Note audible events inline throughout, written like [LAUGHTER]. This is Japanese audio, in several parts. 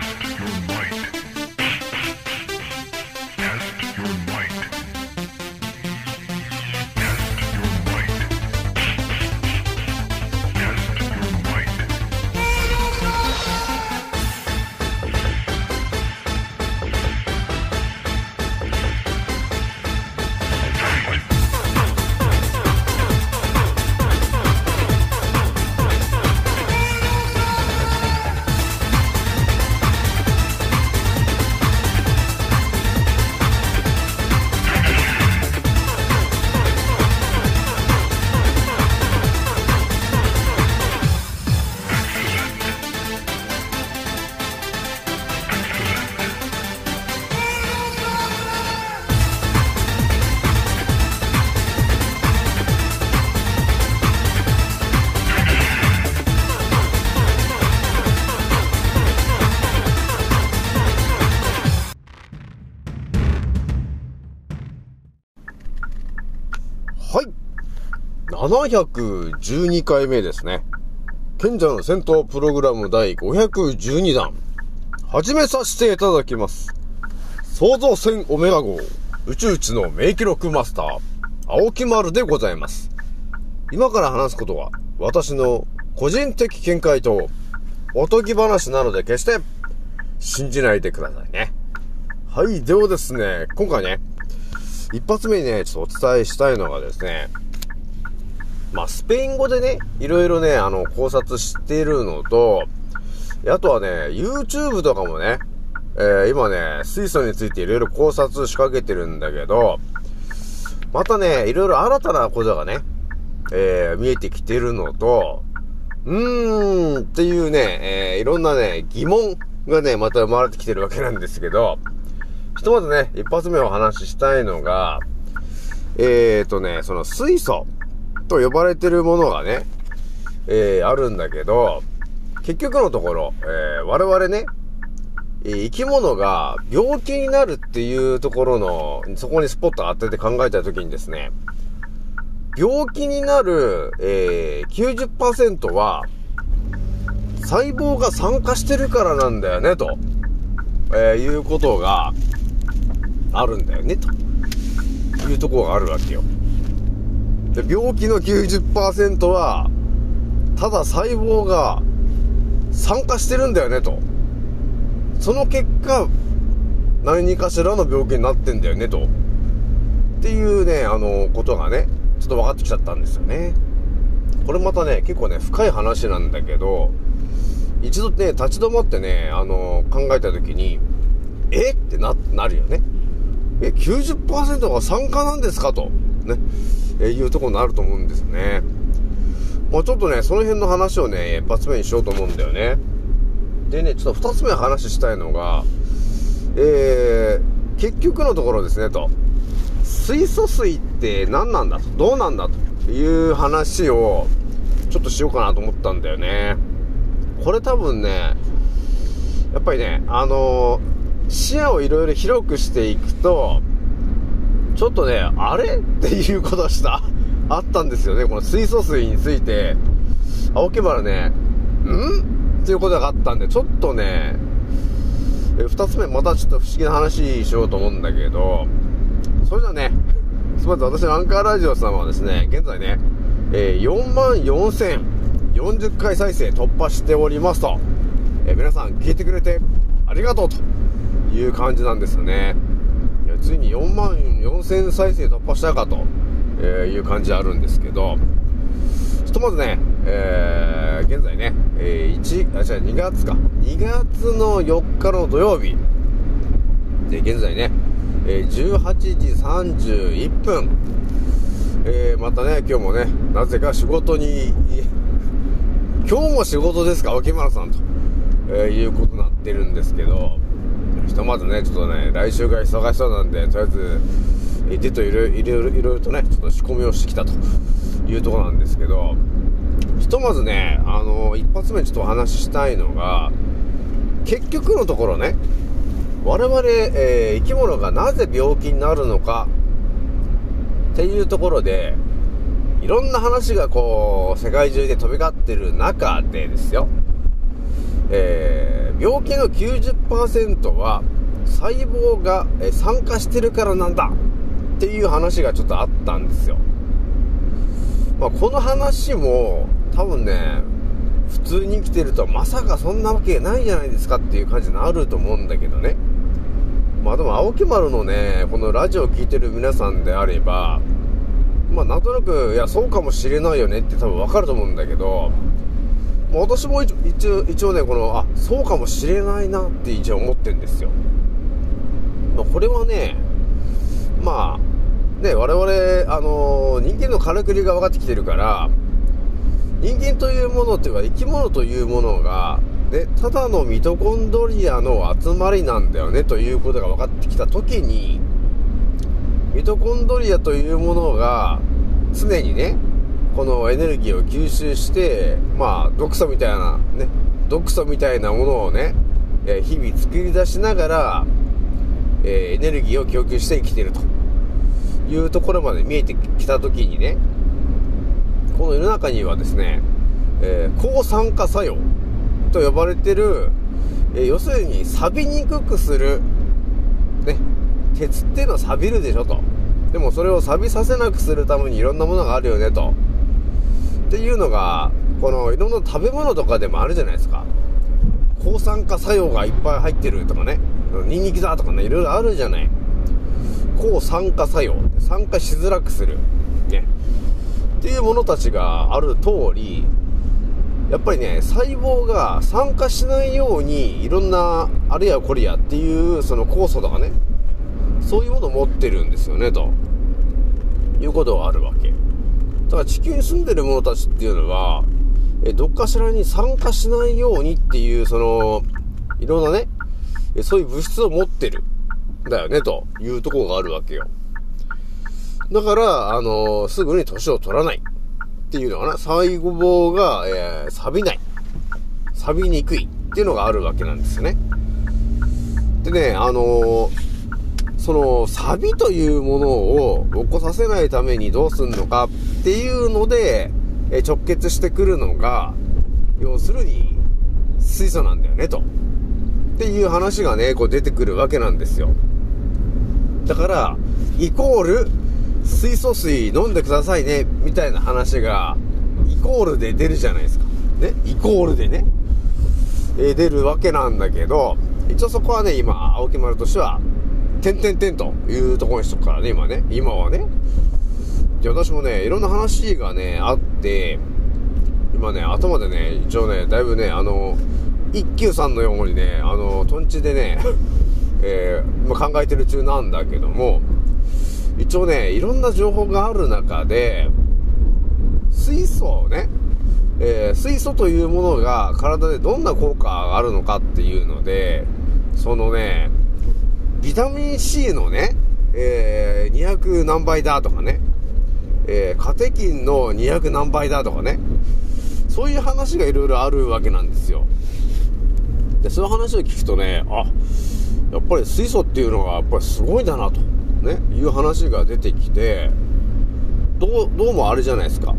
Test your might. 712回目ですね。賢者の戦闘プログラム第512弾。始めさせていただきます。創造船オメガ号宇宙一の名記録マスター、青木丸でございます。今から話すことは、私の個人的見解と、おとぎ話なので決して、信じないでくださいね。はい、ではですね、今回ね、一発目にね、ちょっとお伝えしたいのがですね、まあ、スペイン語でね、いろいろね、あの、考察してるのと、あとはね、YouTube とかもね、えー今ね、水素についていろいろ考察仕掛けてるんだけど、またね、いろいろ新たなことがね、えー見えてきてるのと、うーんっていうね、えーいろんなね、疑問がね、また生まれてきてるわけなんですけど、ひとまずね、一発目お話ししたいのが、えーとね、その水素。と呼ばれてるものがね、えーあるんだけど、結局のところ、えー我々ね、生き物が病気になるっていうところの、そこにスポット当てて考えたときにですね、病気になる、えー、90%は、細胞が酸化してるからなんだよね、と、えーいうことがあるんだよね、というところがあるわけよ。で、病気の90%は、ただ細胞が酸化してるんだよね、と。その結果、何かしらの病気になってんだよね、と。っていうね、あの、ことがね、ちょっと分かってきちゃったんですよね。これまたね、結構ね、深い話なんだけど、一度ね、立ち止まってね、あの、考えたときに、え？ってな、なるよね。え、90%が酸化なんですか？と、ね、えいうところになると思うんですよね。まあちょっとね、その辺の話をね、一発目にしようと思うんだよね。でね、ちょっと二つ目話したいのが、えー、結局のところですね、と。水素水って何なんだと、どうなんだという話を、ちょっとしようかなと思ったんだよね。これ多分ね、やっぱりね、あのー視野をいろいろ広くしていくと、ちょっとね、あれっていうことした、あったんですよね。この水素水について、青木原ね、ん？っていうことがあったんで、ちょっとね、え二つ目またちょっと不思議な話しようと思うんだけど、それじゃあね、まず私のアンカーラジオさんはですね、現在ね、えー、4万4040回再生突破しておりますと、えー皆さん聞いてくれてありがとうという感じなんですよね。いやついに4万4000再生突破したかと、えいう感じあるんですけど、ひとまずね、えー現在ね、えー1、あ、違う、2月か。2月の4日の土曜日。で、現在ね、えー18時31分。えーまたね、今日もね、なぜか仕事に、[LAUGHS] 今日も仕事ですか、沖村さんと、えーいうことになってるんですけど、ひとまずね、ちょっとね、来週が忙しそうなんで、とりあえず、えーでといろいろ、いろとね、ちょっと仕込みをしてきたというところなんですけど、ひとまずね、あの一発目ちょっとお話ししたいのが、結局のところね、我々、えー生き物がなぜ病気になるのかっていうところで、いろんな話がこう、世界中で飛び交ってる中でですよ、えー病気の90%は細胞が酸化してるからなんだっていう話がちょっとあったんですよ。まあ、この話も多分ね、普通に生きてるとまさかそんなわけないじゃないですかっていう感じになると思うんだけどね。まあでも青木丸のね、このラジオを聴いてる皆さんであれば、まあなんとなく、いや、そうかもしれないよねって多分わかると思うんだけど、私も一応、一応ね、この、あ、そうかもしれないなって一応思ってんですよ。まあこれはね、まあ、ね、我々、あの人間のからくりが分かってきてるから、人間というものっていうか生き物というものが、ね、ただのミトコンドリアの集まりなんだよねということが分かってきた時にミトコンドリアというものが常にねこのエネルギーを吸収してまあ毒素みたいなね毒素みたいなものをね日々作り出しながら、えエネルギーを供給して生きてるというところまで見えてきた時にねこの世の中にはですね、え抗酸化作用と呼ばれてる、え要するに錆びにくくする、ね、鉄っていうのは錆びるでしょと。でもそれを錆びさせなくするためにいろんなものがあるよねと。っていうのが、このいろんな食べ物とかでもあるじゃないですか。抗酸化作用がいっぱい入ってるとかね。ニンニクだとかね、いろいろあるじゃない。抗酸化作用。酸化しづらくする。ね。っていうものたちがある通り、やっぱりね、細胞が酸化しないように、いろんな、あれやこれやっていう、その酵素とかね、そういうものを持ってるんですよね、ということがあるわけ。だから地球に住んでる者たちっていうのは、えどっかしらに酸化しないようにっていう、その、いろんなね、えそういう物質を持ってる。だよね、というところがあるわけよ。だから、あのすぐに年を取らない。っていうのかな、細胞が、えー錆びない。錆びにくいっていうのがあるわけなんですよね。でね、あのーその、錆びというものを起こさせないためにどうすんのかっていうので、え直結してくるのが、要するに、水素なんだよね、と。っていう話がね、こう出てくるわけなんですよ。だから、イコール、水素水飲んでくださいね、みたいな話が、イコールで出るじゃないですか。ね、イコールでね、え出るわけなんだけど、一応そこはね、今、青木丸としては、点々点というところにしとくからね、今ね、今はね。で、私もね、いろんな話がね、あって、今ね、頭でね、一応ね、だいぶね、あの、一休さんのようにね、あの、トンチでね、[LAUGHS] えーま、考えてる中なんだけども、一応ね、いろんな情報がある中で、水素をね、えー水素というものが体でどんな効果があるのかっていうので、そのね、ビタミン C のね、えー200何倍だとかね、えーカテキンの200何倍だとかね、そういう話がいろいろあるわけなんですよ。で、そういう話を聞くとね、あ、やっぱり水素っていうのがやっぱりすごいんだなと、ね、いう話が出てきて、どう、どうもあれじゃないですか。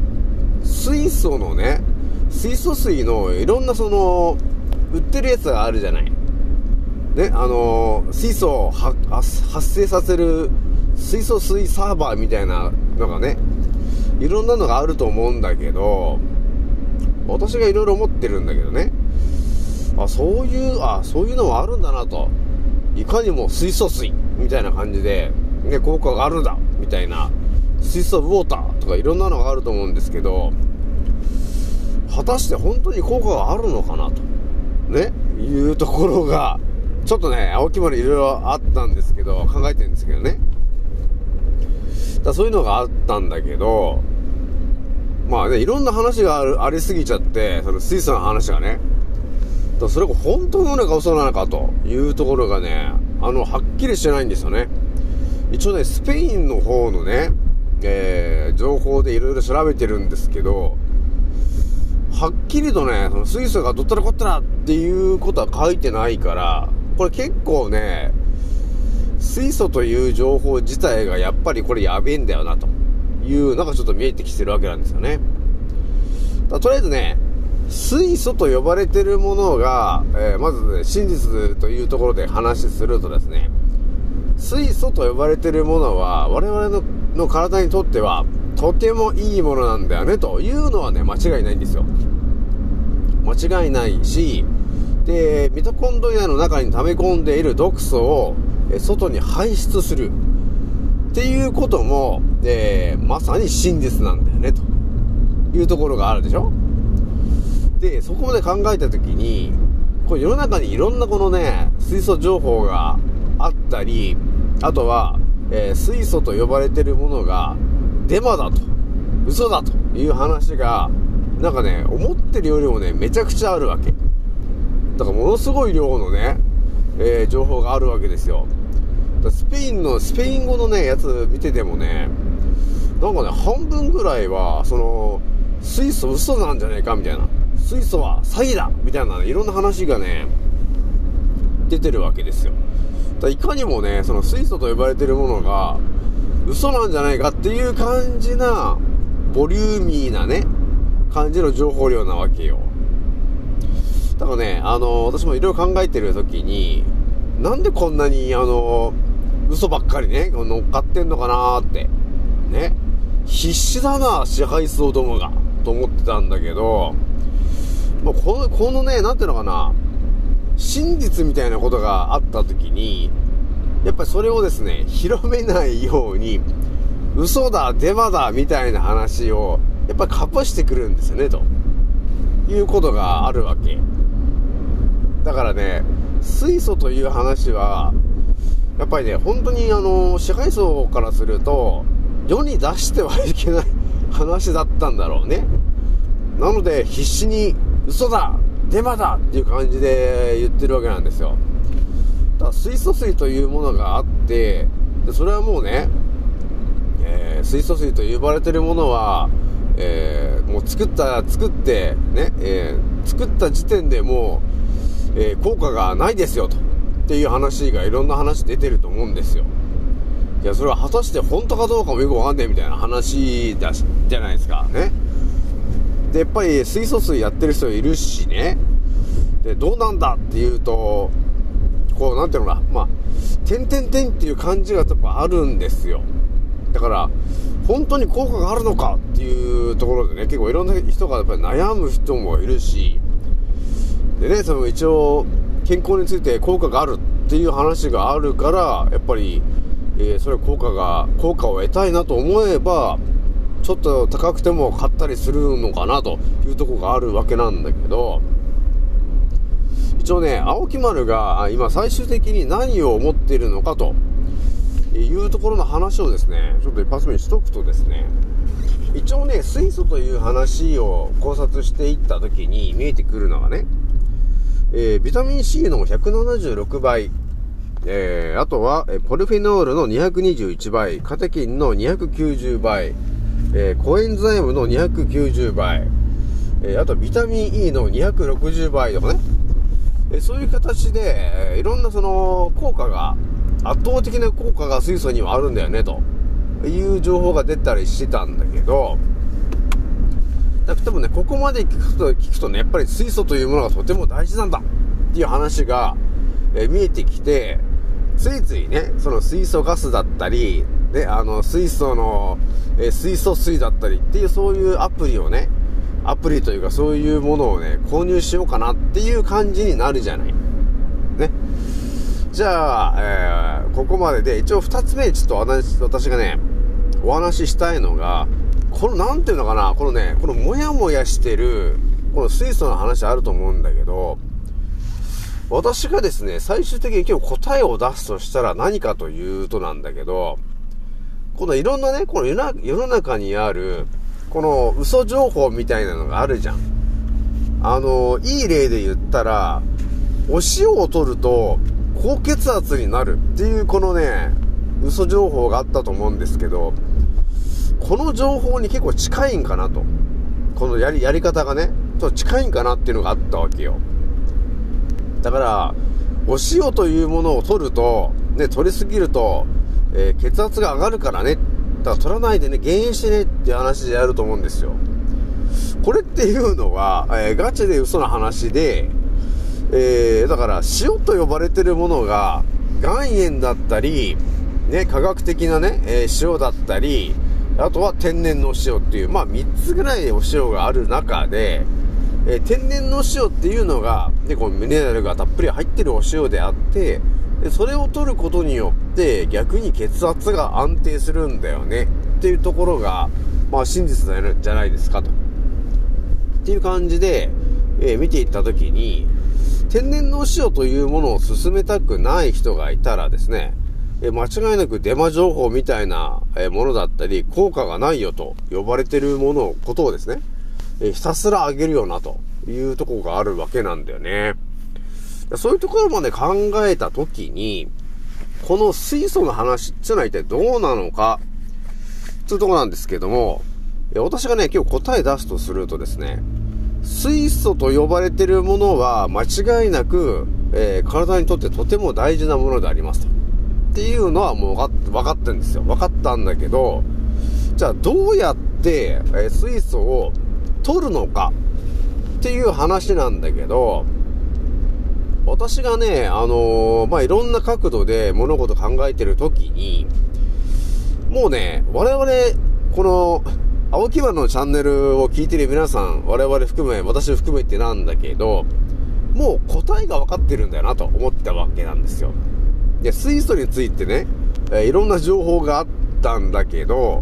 水素のね、水素水のいろんなその、売ってるやつがあるじゃない。ね、あのー水素を発生させる水素水サーバーみたいなのがね、いろんなのがあると思うんだけど、私がいろいろ思ってるんだけどね、あ、そういう、あ、そういうのもあるんだなと。いかにも水素水みたいな感じで、ね、効果があるんだみたいな、水素ウォーターとかいろんなのがあると思うんですけど、果たして本当に効果があるのかなと、ね、いうところが、ちょっとね、青木丸いろいろあったんですけど、考えてるんですけどね。だそういうのがあったんだけど、まあね、いろんな話があるありすぎちゃって、その水素の話がね、だそれが本当のなのか嘘なのかというところがね、あの、はっきりしてないんですよね。一応ね、スペインの方のね、えー、情報でいろいろ調べてるんですけど、はっきりとね、その水素がどったらこったらっていうことは書いてないから、これ結構ね、水素という情報自体がやっぱりこれやべえんだよなというのがちょっと見えてきてるわけなんですよね。だとりあえずね、水素と呼ばれてるものが、えーまず、ね、真実というところで話するとですね、水素と呼ばれてるものは、我々のの体にとっては、とてもいいものなんだよね、というのはね、間違いないんですよ。間違いないし、で、ミトコンドリアの中に溜め込んでいる毒素を、外に排出する。っていうことも、えーまさに真実なんだよね、というところがあるでしょ？で、そこまで考えたときに、これ世の中にいろんなこのね、水素情報があったり、あとは、えー水素と呼ばれてるものがデマだと、嘘だという話が、なんかね、思ってるよりもね、めちゃくちゃあるわけ。だからものすごい量のね、えー情報があるわけですよ。かスペインの、スペイン語のね、やつ見ててもね、なんかね、半分ぐらいは、その、水素嘘なんじゃないかみたいな。水素は詐欺だみたいな、ね、いろんな話がね、出てるわけですよ。だかいかにもね、その水素と呼ばれてるものが、嘘なんじゃないかっていう感じな、ボリューミーなね、感じの情報量なわけよ。だからね、あの、私もいろいろ考えてる時に、なんでこんなに、あの、嘘ばっかりね、乗っかってんのかなーって。ね。必死だな、支配層どもが。と思ってたんだけど、まあ、この、このね、なんていうのかな、真実みたいなことがあった時に、やっぱりそれをですね、広めないように、嘘だ、デマだ、みたいな話を、やっぱりかぶしてくるんですよね、ということがあるわけ。だからね、水素という話は、やっぱりね、本当にあの、支配層からすると、世に出してはいけない [LAUGHS] 話だったんだろうね。なので、必死に、嘘だデマだっていう感じで言ってるわけなんですよ。だから水素水というものがあって、でそれはもうね、えー水素水と呼ばれてるものは、えーもう作った、作って、ね、えー作った時点でもう、え効果がないですよと。っていう話がいろんな話出てると思うんですよ。いや、それは果たして本当かどうかもよくわかんないみたいな話だし、じゃないですか。ね。で、やっぱり水素水やってる人いるしね。で、どうなんだっていうと、こう、なんていうのかな、まあ、点々点っていう感じがやっぱあるんですよ。だから、本当に効果があるのかっていうところでね、結構いろんな人がやっぱり悩む人もいるし、でね、その一応、健康について効果があるっていう話があるから、やっぱり、えーそれは効果が、効果を得たいなと思えば、ちょっと高くても買ったりするのかなというとこがあるわけなんだけど、一応ね、青木丸が今最終的に何を思っているのかというところの話をですね、ちょっと一発目にしとくとですね、一応ね、水素という話を考察していった時に見えてくるのがね、えービタミン C の176倍、えーあとは、えポリフェノールの221倍、カテキンの290倍、えーコエンザイムの290倍、えあとビタミン E の260倍とかね、えそういう形で、えいろんなその効果が、圧倒的な効果が水素にはあるんだよね、という情報が出たりしてたんだけど、だでもね、ここまで聞くと、聞くとね、やっぱり水素というものがとても大事なんだっていう話が、え見えてきて、ついついね、その水素ガスだったり、ね、あの、水素の、え水素水だったりっていうそういうアプリをね、アプリというかそういうものをね、購入しようかなっていう感じになるじゃない。ね。じゃあ、えーここまでで、一応二つ目、ちょっと私私がね、お話ししたいのが、この、なんていうのかな、このね、このモヤモヤしてる、この水素の話あると思うんだけど、私がですね、最終的に今日答えを出すとしたら何かというとなんだけど、このいろんなね、この世の世の中にある、この嘘情報みたいなのがあるじゃん。あの、いい例で言ったら、お塩を取ると高血圧になるっていうこのね、嘘情報があったと思うんですけど、この情報に結構近いんかなと。このやり、やり方がね、ちょっと近いんかなっていうのがあったわけよ。だから、お塩というものを取ると、ね、取りすぎると、えー血圧が上がるからね。だから取らないでね、減塩してねっていう話でやると思うんですよ。これっていうのは、えーガチで嘘な話で、えーだから塩と呼ばれてるものが岩塩だったり、ね、科学的なね、えー塩だったり、あとは天然のお塩っていう、まあ3つぐらいお塩がある中で、えー天然のお塩っていうのが、ね、このミネラルがたっぷり入ってるお塩であって、でそれを取ることによって逆に血圧が安定するんだよねっていうところが、まあ真実じゃないですかと。っていう感じで、えー見ていったときに、天然のお塩というものを進めたくない人がいたらですね、え間違いなくデマ情報みたいなえものだったり、効果がないよと呼ばれてるもの、ことをですね、えひたすら上げるよなというところがあるわけなんだよね。そういうところまで考えたときに、この水素の話っていうのは一体どうなのか、というところなんですけども、私がね、今日答え出すとするとですね、水素と呼ばれてるものは間違いなく、えー体にとってとても大事なものでありますと。っていうのはもう分かってるんですよ。分かったんだけど、じゃあどうやって、え水素を取るのかっていう話なんだけど、私がね、あのーまあ、いろんな角度で物事考えてるときに、もうね、我々、この、青木丸のチャンネルを聞いてる皆さん、我々含め、私含めてなんだけど、もう答えが分かってるんだよなと思ったわけなんですよ。で、水素についてね、えいろんな情報があったんだけど、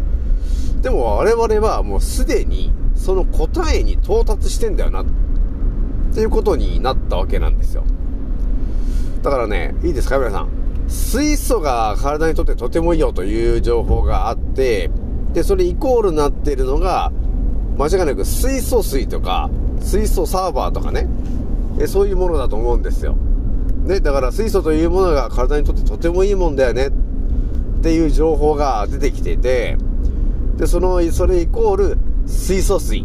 でも我々はもうすでにその答えに到達してんだよな、っていうことになったわけなんですよ。だからね、いいですか皆さん。水素が体にとってとてもいいよという情報があって、で、それイコールになっているのが、間違いなく水素水とか、水素サーバーとかね、そういうものだと思うんですよ。ね、だから水素というものが体にとってとてもいいもんだよね、っていう情報が出てきてて、で、その、それイコール水素水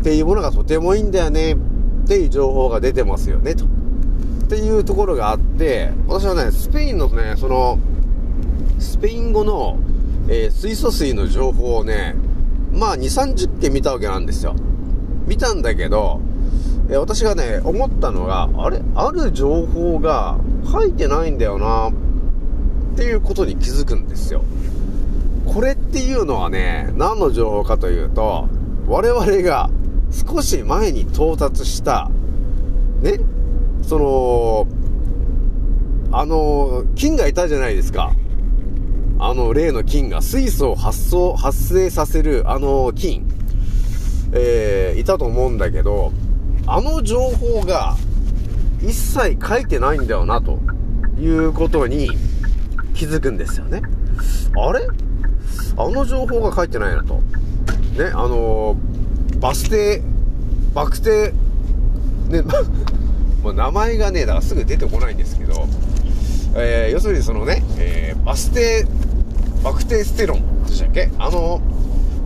っていうものがとてもいいんだよね、っていう情報が出てますよね、と。っていうところがあって、私はね、スペインのね、その、スペイン語の、えー水素水の情報をね、まあ2、30件見たわけなんですよ。見たんだけど、え私がね、思ったのが、あれ？ある情報が書いてないんだよな、っていうことに気づくんですよ。これっていうのはね、何の情報かというと、我々が少し前に到達した、ね、その、あの、菌がいたじゃないですか。あの、例の菌が、水素を発送、発生させる、あの菌、えー、いたと思うんだけど、あの情報が、一切書いてないんだよな、ということに気づくんですよね。あれ？あの情報が書いてないなと。ね、あのバス停、バク停、ね、[LAUGHS] もう名前がね、だからすぐ出てこないんですけど、えー要するにそのね、えーバス停、バクテステロンでしたっけ？あの、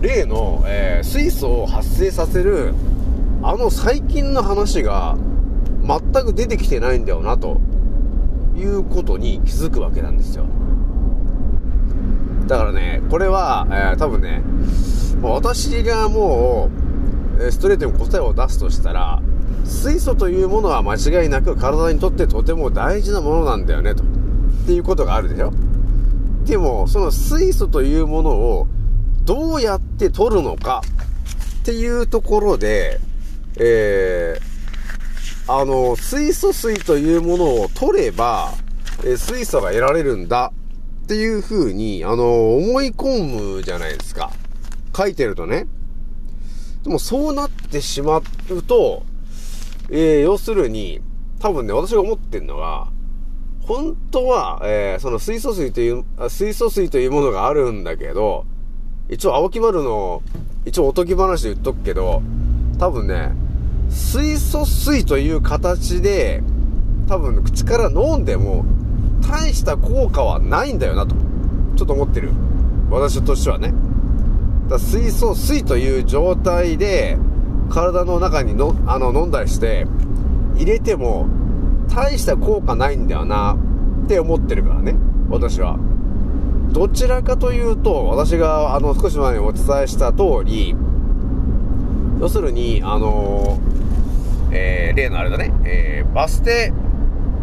例の、え水素を発生させる、あの最近の話が全く出てきてないんだよな、ということに気づくわけなんですよ。だからね、これは、えー多分ね、私がもう、ストレートに答えを出すとしたら、水素というものは間違いなく体にとってとても大事なものなんだよね、と。っていうことがあるでしょでも、その水素というものをどうやって取るのかっていうところで、えー、あの、水素水というものを取れば、えー水素が得られるんだっていう風に、あの、思い込むじゃないですか。書いてるとね。でもそうなってしまうと、えー、要するに、多分ね、私が思ってるのが、本当は、えー、その水素水という、水素水というものがあるんだけど、一応青木丸の、一応おとぎ話で言っとくけど、多分ね、水素水という形で、多分口から飲んでも、大した効果はないんだよなと、ちょっと思ってる。私としてはね。だ水素水という状態で、体の中にの、あの、飲んだりして、入れても、大した効果ないんだよな、って思ってるからね、私は。どちらかというと、私が、あの、少し前にお伝えした通り、要するに、あのーえー例のあれだね、えーバステ、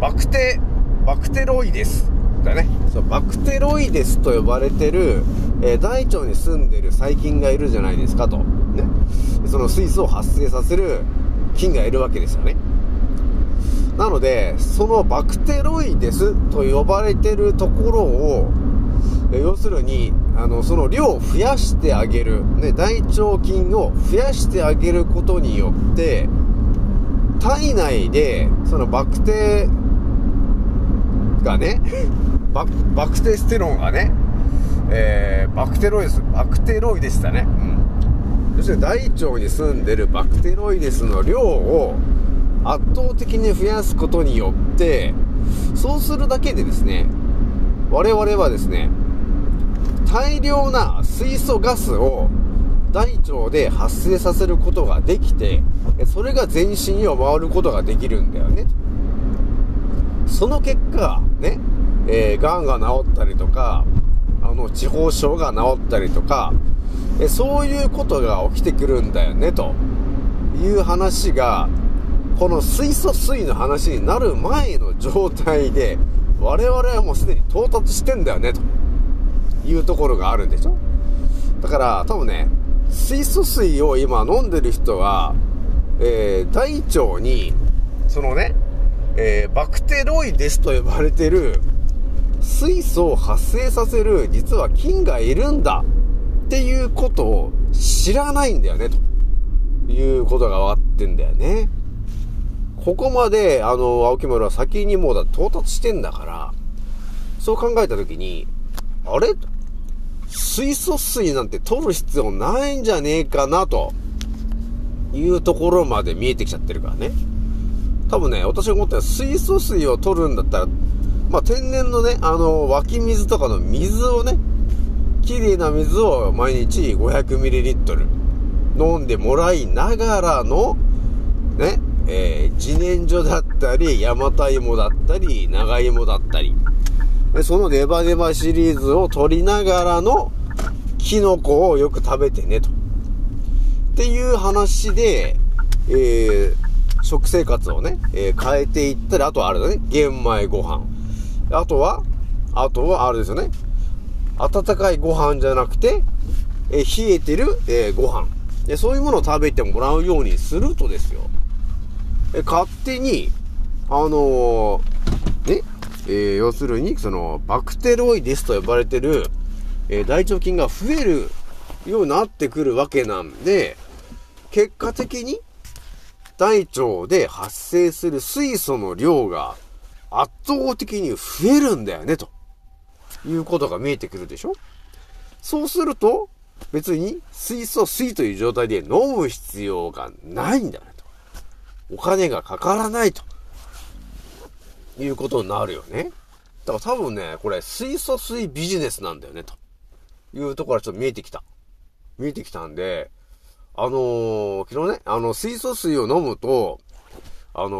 バクテ、バクテロイデス。だね。そう、バクテロイデスと呼ばれてる、えー大腸に住んでる細菌がいるじゃないですかと。ね。その水素を発生させる菌がいるわけですよね。なので、そのバクテロイデスと呼ばれてるところを、要するに、あの、その量を増やしてあげる、ね、大腸菌を増やしてあげることによって、体内で、そのバクテがね、[LAUGHS] バクテステロンがね、えー、バクテロイデス、バクテロイデスだね。うん。要するに大腸に住んでるバクテロイデスの量を圧倒的に増やすことによって、そうするだけでですね、我々はですね、大量な水素ガスを大腸で発生させることができて、それが全身を回ることができるんだよね。その結果、ね、えー、癌が治ったりとか、あの、地方症が治ったりとか、えそういうことが起きてくるんだよね、という話が、この水素水の話になる前の状態で、我々はもうすでに到達してんだよね、というところがあるんでしょだから、多分ね、水素水を今飲んでる人は、えー、大腸に、そのね、えー、バクテロイデスと呼ばれてる、水素を発生させる、実は菌がいるんだっていうことを知らないんだよね、ということが分かってんだよね。ここまで、あの、青木村は先にもうだ到達してんだから、そう考えたときに、あれ？水素水なんて取る必要ないんじゃねえかな、というところまで見えてきちゃってるからね。多分ね、私が思ったら水素水を取るんだったら、まあ、天然のね、あの、湧き水とかの水をね、綺麗な水を毎日 500ml 飲んでもらいながらの、ね、えー、自然薯だったり、ヤマタ芋だったり、長芋だったり、でそのネバネバシリーズを取りながらの、キノコをよく食べてね、と。っていう話で、えー、食生活をね、えー変えていったら、あとはあれだね、玄米ご飯。あとは、あとはあれですよね、温かいご飯じゃなくて、えー冷えてる、えーご飯で。そういうものを食べてもらうようにするとですよ、え勝手に、あのーね、えー要するに、その、バクテロイデスと呼ばれてる、えー大腸菌が増えるようになってくるわけなんで、結果的に、大腸で発生する水素の量が圧倒的に増えるんだよね、ということが見えてくるでしょ？そうすると、別に水素水という状態で飲む必要がないんだね、と。お金がかからないと。いうことになるよね。だから多分ね、これ水素水ビジネスなんだよね、というところがちょっと見えてきた。見えてきたんで、あのー昨日ね、あの、水素水を飲むと、あのー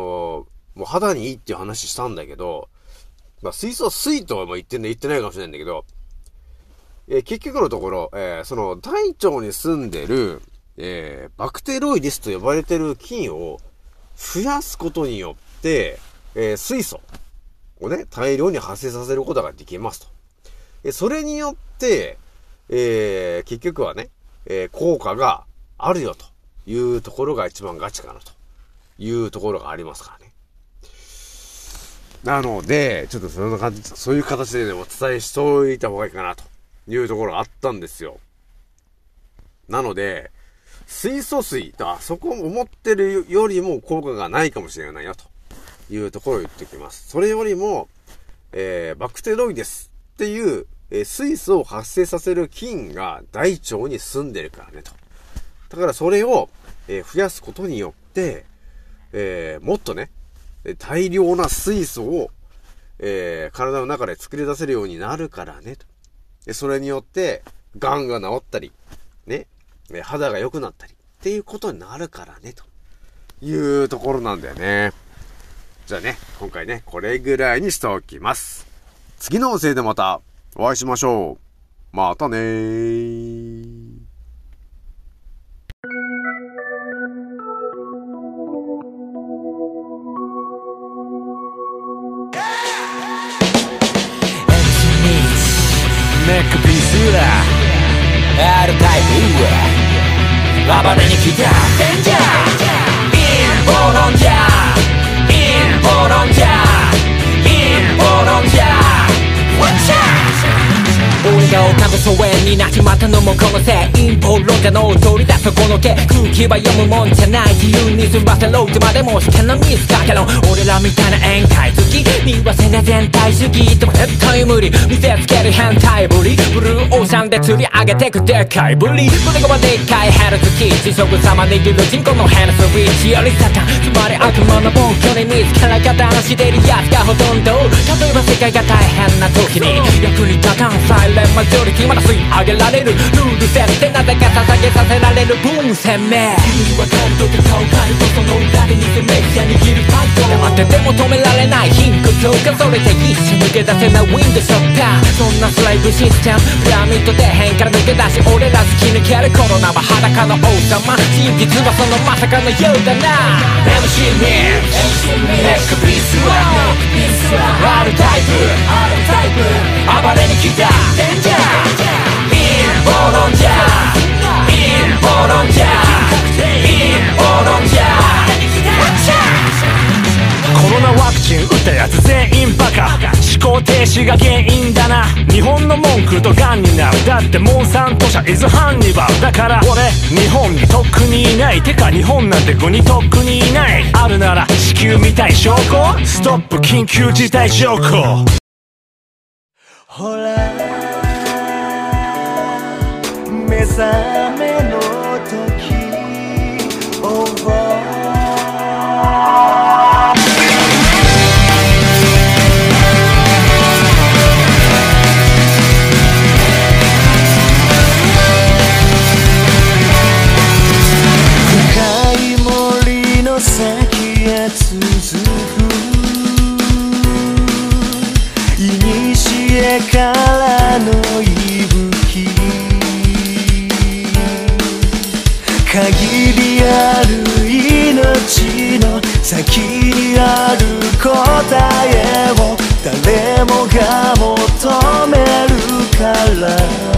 もう肌にいいっていう話したんだけど、まあ、水素水とは言ってんだ、言ってないかもしれないんだけど、えー結局のところ、えーその大腸に住んでる、えーバクテロイデスと呼ばれてる菌を増やすことによって、え水素をね、大量に発生させることができますと。えそれによって、え結局はね、え効果があるよというところが一番ガチかなというところがありますからね。なので、ちょっとそんな感じ、そういう形でね、お伝えしておいた方がいいかなというところがあったんですよ。なので、水素水、あそこ思ってるよりも効果がないかもしれないよというところを言っておきます。それよりも、えーバクテロイデスっていう、えー水素を発生させる菌が大腸に住んでるからねと。だからそれを、えー増やすことによって、えーもっとね、大量な水素を、えー体の中で作り出せるようになるからねと。でそれによって、癌が治ったり、ね、肌が良くなったり、っていうことになるからね、というところなんだよね。じゃあね、今回ね、これぐらいにしておきます。次の音声でまたお会いしましょう。またねー。暴れに来たデンジャーインボロ疎遠になっちまったのもこのせい陰謀論家の取り出すこの毛空気は読むもんじゃない自由に済ませろってまでも試験のミスかけろ俺らみたいな宴会好き見忘れ全体主義でも絶対無理見せつける変態ぶりブルーオーシャンで釣り上げてくでかいぶり胸がでっかいヘルツキー地食様握る人口のヘルスウィッチよりサタンつまり悪魔の暴挙に自ら加担してるやつがほとんど例えば世界が大変な時に。役に立たんサイレンマジョリティまだ吸い上げられるルール設定なぜか捧げさせられる分鮮明君はカルトと顔カルトその裏で偽メディア握る黙ってても止められない貧困強化それで一瞬抜け出せないウィンドショッター。そんなスライブシステムピラミッド底辺から抜け出し俺ら突き抜けるコロナは裸の王様。真実はそのまさかのようだな。MC ミックネックピースは R タイプ暴れに来た。コロナワクチン打ったやつ全員バカ。思考停止が原因だな。日本の文句とガンになる。だってモンサント社イズハンニバルだから俺。日本にとっくにいない。てか日本なんて国とっくにいない。あるなら地球みたい証拠。ストップ緊急事態証拠。ほら先にある答えを誰もが求めるから。